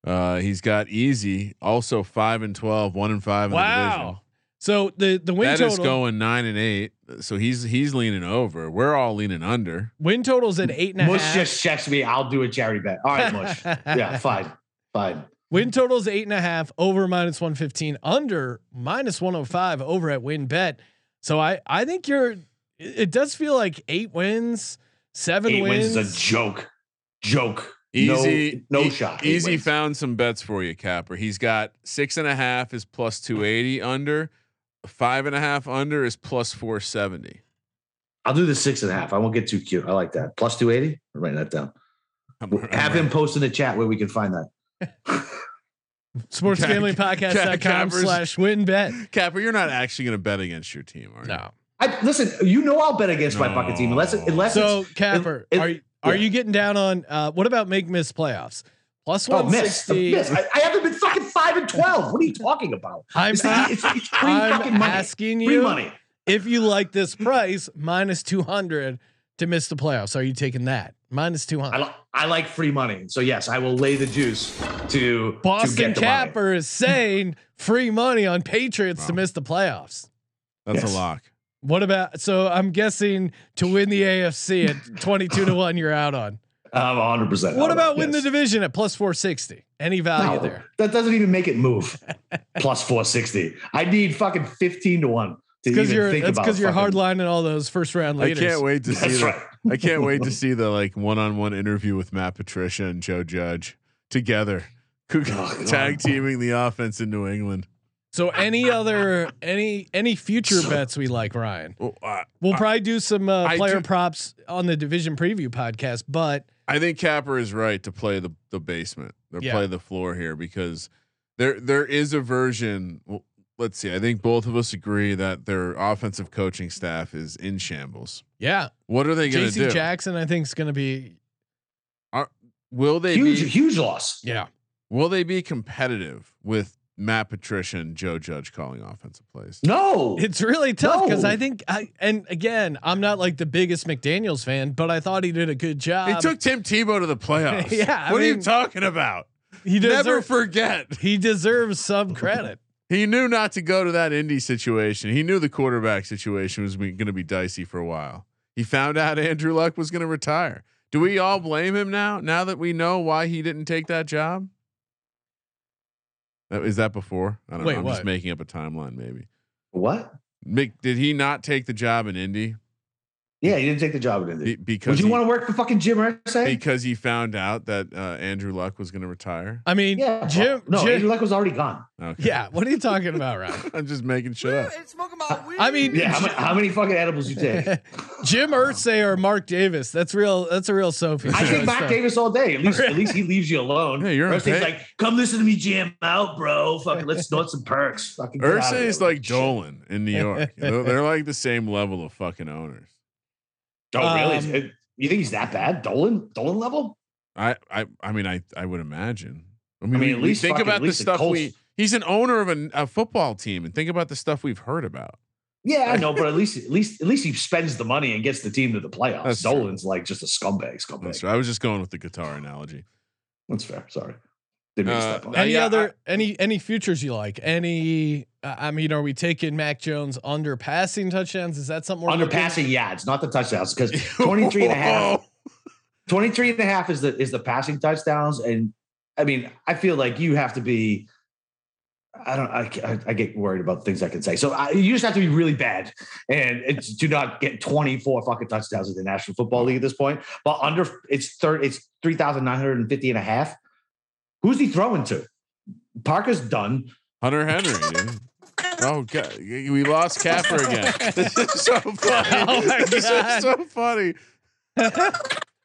Uh, he's got easy, also five and 12, one and five in the division. Wow. So the, the win That total is going nine and eight. So he's he's leaning over. We're all leaning under. win totals at eight eight and a half. Mush just checks me. I'll do a charity bet. All right, Mush. yeah, fine, fine. Win totals eight and a half over minus 115 under minus 105 over at WynnBet. So I, I think you're, it it does feel like eight wins, seven Eight wins. wins is a joke. Joke. Easy, No, no e- shot. Easy wins. found some bets for you, Capper. He's got six and a half is plus two eighty under. Five and a half under is plus four seventy. I'll do the six and a half. I won't get too cute. I like that. Plus two eighty. I'm writing that down. Have him post in the chat where we can find that. Sports Cap- gambling Cap- podcast.com Cappers. slash wynnbet. Capper, you're not actually going to bet against your team, are you? No. I listen. You know I'll bet against my fucking team unless unless So it's, Capper, it- are you, are yeah. you getting down on, uh, what about make miss playoffs? Plus oh miss. 160. miss. I, I haven't been fucking five and twelve. What are you talking about? I'm, It's, the- it's, it's free I'm fucking money. asking Free you money. if you like this price minus 200 to miss the playoffs. Are you taking that? Minus 200. I, li- I like free money. So yes, I will lay the juice to to Boston get the money. Capper is saying free money on Patriots to miss the playoffs. That's Yes. a lock. What about so I'm guessing to win the AFC at 22 to 1 you're out on. I'm 100. percent What about win the division at plus 460? Any value there? That doesn't even make it move. Plus 460. I need fucking 15 to one Because you're think that's because you're fucking- hardlining all those first round I can't wait to see That's the, right. I can't wait to see the like one-on-one interview with Matt Patricia and Joe Judge together, Oh, tag teaming the offense in New England. So any other any any future bets we like, Ryan? We'll probably do some uh, I player do- props on the division preview podcast, but I think Capper is right to play the the basement or Yeah. play the floor here because there there is a version. Well, let's see. I think both of us agree that their offensive coaching staff is in shambles. yeah, What are they going to do? JC? Jackson I think is going to be Will they Huge, be huge loss. yeah. Will they be competitive with Matt Patricia and Joe Judge calling offensive plays. No, It's really tough because No. I think I and again I'm not like the biggest McDaniels fan, but I thought he did a good job. He took Tim Tebow to the playoffs. Yeah, I what are you talking about? he Never forget. he deserves some credit. He knew not to go to that Indy situation. He knew the quarterback situation was going to be dicey for a while. He found out Andrew Luck was going to retire. Do we all blame him now? Now that we know why he didn't take that job? Is that before? I don't Wait, know. I'm just making up a timeline. Maybe. what? Mick, did he not take the job in Indy Yeah, he didn't take the job at Indy. Be- because Would you he, want to work for fucking Jim Irsay? because he found out that uh, Andrew Luck was going to retire? I mean, yeah, Jim. No, Jim Andrew Luck was already gone. Okay. yeah, what are you talking about, Ryan? I'm just making shit up. I mean, Yeah, how, many, how many fucking edibles you take? Jim Irsay or Mark Davis. That's real. That's a real Sophie. I show take Mac stuff. Davis all day. At least, at least he leaves you alone. Yeah, you're on Irsay's pay- like, come listen to me jam out, bro. Fucking let's snort some perks. Fucking get out of Irsay here is with like that. Dolan in New York. they're, they're like the same level of fucking owners. Oh, really? Um, Is- you think he's that bad? Dolan? Dolan level? I, I, I mean, I, I would imagine. I mean, mean, at least think fucking- about the least the stuff we. He's an owner of a, a football team, and think about the stuff we've heard about. Yeah, I know, but at least at least at least he spends the money and gets the team to the playoffs. That's true. Dolan's like just a scumbag, scumbag. That's That's. I was just going with the guitar analogy. That's fair. Sorry. Didn't Uh, step on. Uh, Any yeah, other any any futures you like? Any? uh, I mean, are we taking Mac Jones under passing touchdowns? Is that something we're Under looking- passing yards, not the touchdowns, because 23 and a half. 23 and a half is the is the passing touchdowns. And I mean, I feel like you have to be. I don't. I, I, I get worried about things I can say. So I, you just have to be really bad and it's, do not get 24 fucking touchdowns in the National Football League at this point. But under it's third, it's 3,950 and a half. Who's he throwing to? Parker's done. Hunter Henry. Dude. Oh god, we lost Capper again. This is so funny. Oh my this God. is so funny.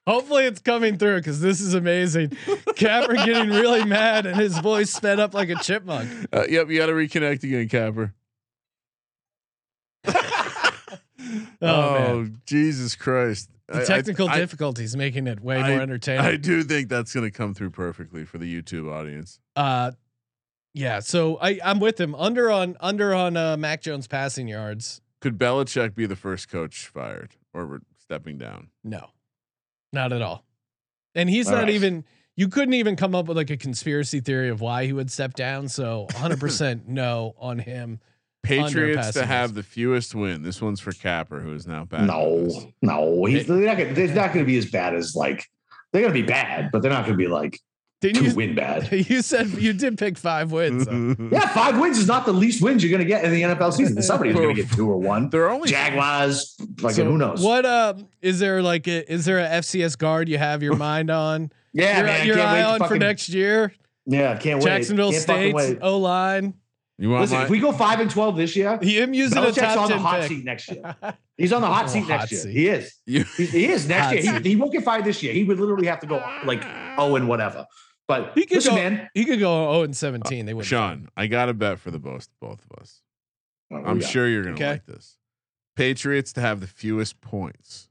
Hopefully, it's coming through because this is amazing. Capper getting really mad and his voice sped up like a chipmunk. Uh, yep, you got to reconnect again, Capper. Oh, man. Jesus Christ! I- The technical I, difficulties making it way I- more entertaining. I do think that's going to come through perfectly for the YouTube audience. Uh, yeah. So I I'm with him under on under on uh, Mac Jones passing yards. Could Belichick be the first coach fired or stepping down? No, not at all. And he's All not right. even. You couldn't even come up with like a conspiracy theory of why he would step down. So 100 percent no on him. Patriots to have the fewest win. This one's for Capper, who is now back. No, no, he's they're not gonna, they're not going to be as bad as like they're going to be bad, but they're not going to be like Didn't two you? win bad. You said you did pick five wins. though. Yeah, five wins is not the least wins you're going to get in the NFL season. Somebody's going to get two or one. They're only Jaguars, Like So who knows? What um is there like a, is there a FCS guard you have your mind on? Yeah, your man, your can't eye wait to on for next year? Yeah, can't wait. Jacksonville Can't fucking State's wait. O line. You want Listen, my, if we go five and twelve this year, Him using a Belichick's top on the 10 hot pick. seat next year. He's on the hot Oh, seat next hot year. seat. He is. you, He, he is next Hot year. seat. He, he won't get fired this year. He would literally have to go like oh and whatever. But He could listen, go. man. He could go 0 and 17. They would. Sean, I got a bet for the both both of us. Oh, I'm sure you're gonna Okay. like this. Patriots to have the fewest points.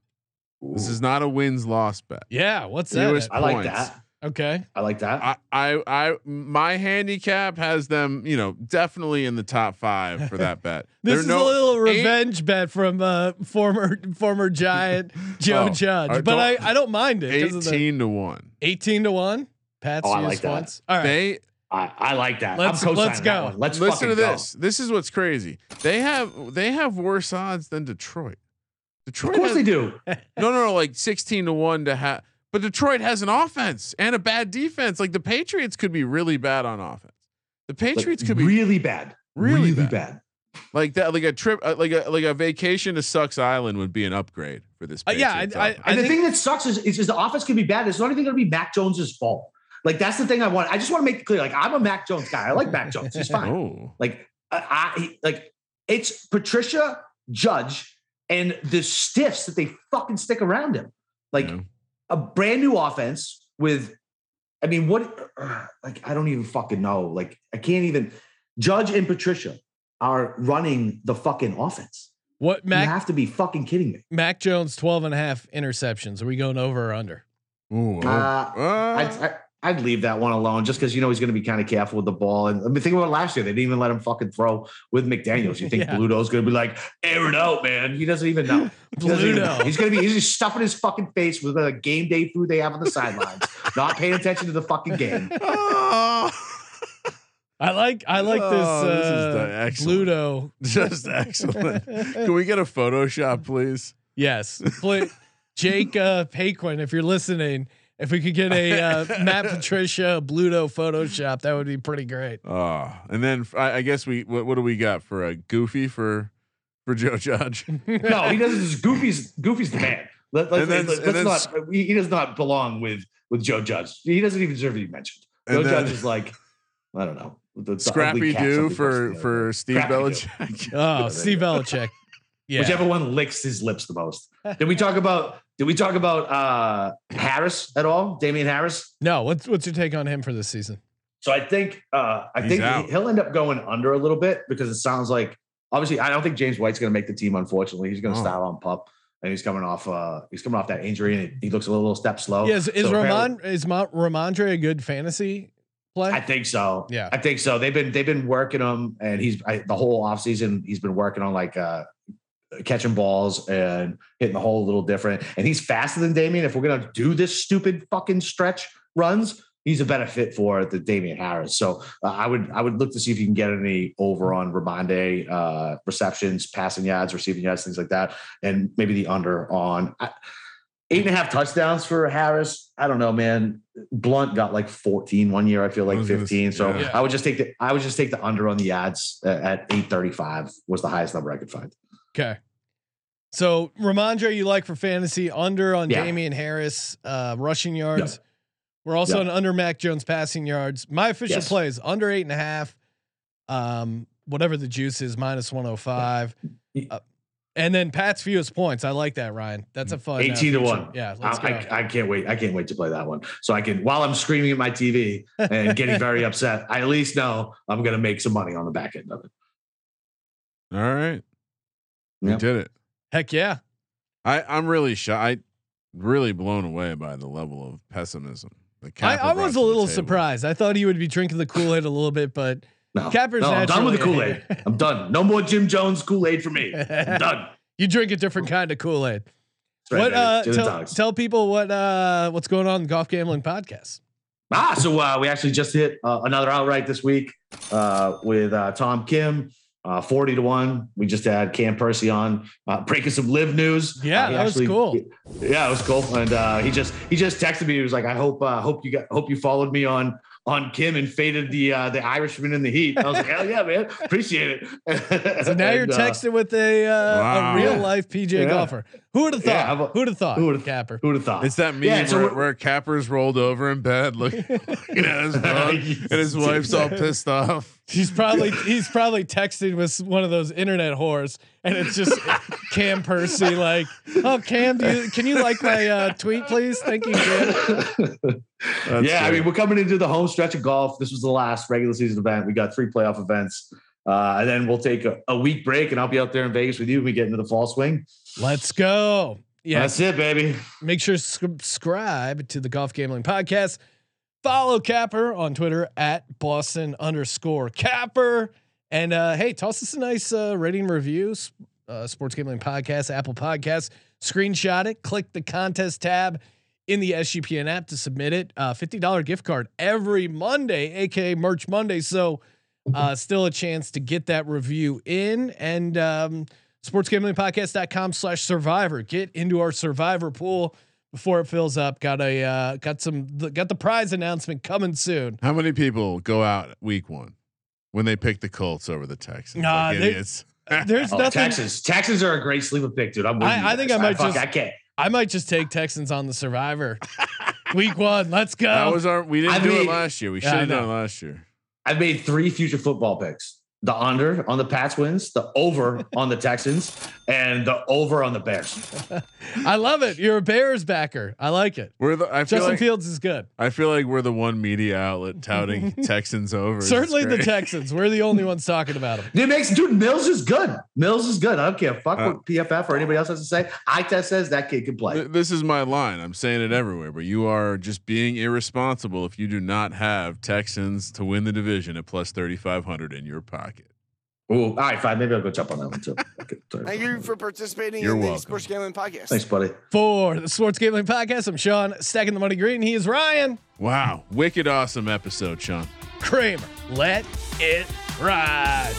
This is not a wins loss bet. Yeah. What's that? Fewest? I like points. that. Okay. I like that. I, I, I, my handicap has them, you know, definitely in the top five for that bet. This There is no- a little eight- revenge bet from uh, former former Giant Joe Oh, Judge, but I, don't- I don't mind it. 'cause of the- 18 to one. 18 to one. Pat's Oh, I used like that. once. All right. They I, I like that. Let's- I'm let's go. one. Let's listen to fucking go. this. This is what's crazy. They have they have worse odds than Detroit. Detroit Of course has, they do. no, no, no, like 16 to 1 to have but Detroit has an offense and a bad defense. Like the Patriots could be really bad on offense. The Like, Patriots could be really bad. really Really, bad. bad. like that like a trip uh, like a like a vacation to Sucks Island would be an upgrade for this Uh, yeah, I, I. I And the thing that sucks is, is, is the offense could be bad. It's not even going to be Mac Jones's fault. Like that's the thing I want. I just want to make it clear. Like I'm a Mac Jones guy. I like Mac Jones. He's fine. oh. Like I, I like it's Patricia Judge and the stiffs that they fucking stick around him. Like Yeah. A brand new offense with, I mean, what? uh, Like I don't even fucking know. Like I can't even. Judge and Patricia are running the fucking offense. what you have to be fucking kidding me. Mac Jones 12 and a half interceptions. Are we going over or under? Ooh, oh. Uh, Uh, I'd, I, I'd leave that one alone just because you know he's going to be kind of careful with the ball. And I mean, think about last year; they didn't even let him fucking throw with McDaniels. You think Yeah. Bluto's going to be like air it out, man? He doesn't even know. He doesn't even know. Bluto. He's going to be he's just stuffing his fucking face with the game day food they have on the sidelines, not paying attention to the fucking game. Oh, I like I like Oh, this, this is uh, the- Bluto. just excellent. Can we get a Photoshop, please? Yes. Play, Jake uh, Paquin, if you're listening, if we could get a uh, Matt Patricia Bluto Photoshop, that would be pretty great. Oh, and then I guess we what, what do we got for a goofy for for Joe Judge? No, he doesn't. just- Goofy's Goofy's the man. Let, let, And then- let, and us then not. He, he does not belong with with Joe Judge. He doesn't even deserve to be mentioned. Joe then Judge is like, I don't know. the- the ugly Scrappy cat Doo for posted the other for. Steve Scrappy Doo. Belichick. Oh, Steve Belichick. Yeah. Whichever one licks his lips the most. Did we talk about? Did we talk about uh Harris at all? Damien Harris. No, what's what's your take on him for this season? So I think uh I He's think out. he'll end up going under a little bit because it sounds like obviously I don't think James White's going to make the team. Unfortunately, he's going to Oh. start on pup. And he's coming off. Uh, he's coming off that injury, and he looks a little step slow. Yeah, is, is So Ramon is Mo- Rhamondre a good fantasy play? I think so. Yeah. I think so. They've been they've been working him, and he's I, the whole offseason he's been working on like uh catching balls and hitting the hole a little different. And he's faster than Damien. If we're gonna do this stupid fucking stretch runs, he's a better fit for the Damien Harris. So uh, I would I would look to see if you can get any over on Rhamondre uh, receptions, passing yards, receiving yards, things like that, and maybe the under on. I, Eight and a half touchdowns for Harris. I don't know, man. Blount got like 14 one year. I feel like 15. So yeah. I would just take the I would just take the under on the ads uh, at 835 was the highest number I could find. Okay. So Rhamondre, you like for fantasy under on Yeah. Damien Harris uh, rushing yards. We're also Yeah. on under Mac Jones passing yards. My official Yes. play is under eight and a half. Um, whatever the juice is, minus one hundred five. Yeah. Uh, and then Pat's fewest points. I like that, Ryan. That's a fun. uh, 18 to 1. Yeah, let's go. I, I, I can't wait. I can't wait to play that one. So I can while I'm screaming at my TV and getting very upset, I at least know I'm gonna make some money on the back end of it. All right, we Yep. did it. Heck yeah. I I'm really shy. I really blown away by the level of pessimism. that I, I was a little surprised. I thought he would be drinking the Kool Aid a little bit, but No, Capper's no, I'm done with the Kool Aid. I'm done. No more Jim Jones Kool Aid for me. I'm done. you drink a different kind of Kool Aid. Right, what uh tell, tell people what uh what's going on in the golf gambling podcast. Ah, so uh, we actually just hit uh, another outright this week uh, with uh, Tom Kim, uh, forty to one. We just had Cam Percy on, uh, breaking some live news. Yeah, Uh, he that was cool. Yeah, it was cool. And uh, he just he just texted me. He was like, "I hope uh, hope you got hope you followed me on on Kim and faded the uh, the Irishman in the heat." I was like, "Hell yeah, man, appreciate it." So now you're uh, texting with a uh, Wow. a real life PJ Yeah. golfer. Who would have thought? Yeah, about- Who'd have thought? who would've- Capper. Who would have thought? It's that meme Yeah, so where, we're- where Capper's rolled over in bed, looking, looking at his phone, and his wife's all pissed off. He's probably he's probably texting with one of those internet whores, and it's just Cam Percy like, "Oh, Cam, do you, can you like my uh, tweet, please? Thank you, Cam." That's yeah, I mean, we're coming into the home stretch of golf. This was the last regular season event. We got three playoff events. Uh, and then we'll take a, a week break and I'll be out there in Vegas with you we get into the fall swing. Let's go. Yeah, That's it, baby. make sure to subscribe to the Golf Gambling Podcast. Follow Capper on Twitter at Boston underscore Capper. And uh, hey, toss us a nice uh, rating reviews. Uh, Sports Gambling Podcast, Apple Podcast. Screenshot it. Click the contest tab in the SGPN app to submit it. Uh, Fifty dollar gift card every Monday, aka Merch Monday. So uh, still a chance to get that review in and. Um, sportsgamblingpodcast.com slash survivor get into our survivor pool before it fills up got a uh, got some the, got the prize announcement coming soon How many people go out week one when they pick the Colts over the Texans? Nah, like they- idiots. there's Oh, nothing Texans. Texans are a great sleeper pick, dude. I'm I- I think. I might fuck, just- I can't. i might just take texans on the survivor week one let's go that was our. We didn't I do it last year. We should have done it last year. I've made three future football picks the under on the Pats wins, the over on the Texans, and the over on the Bears. I love it. You're a Bears backer. I like it. We're the. I feel Justin like Fields is good. I feel like we're the one media outlet touting Texans over. Certainly the. Texans. We're the only ones talking about them. It makes dude Mills is good. Mills is good. I don't care. Fuck Uh, what PFF or anybody else has to say. Eye test says that kid can play. Th- This is my line. I'm saying it everywhere, but you are just being irresponsible if you do not have Texans to win the division at plus 3,500 in your pocket. Ooh, all right, fine. Maybe I'll go jump on that one too. Okay. Thank you for participating You're in the. Sports Gambling Podcast. Thanks, buddy. For the Sports Gambling Podcast, I'm Sean, stacking the money green. He is Ryan Wow. Wicked awesome episode, Sean. Kramer. Let it ride.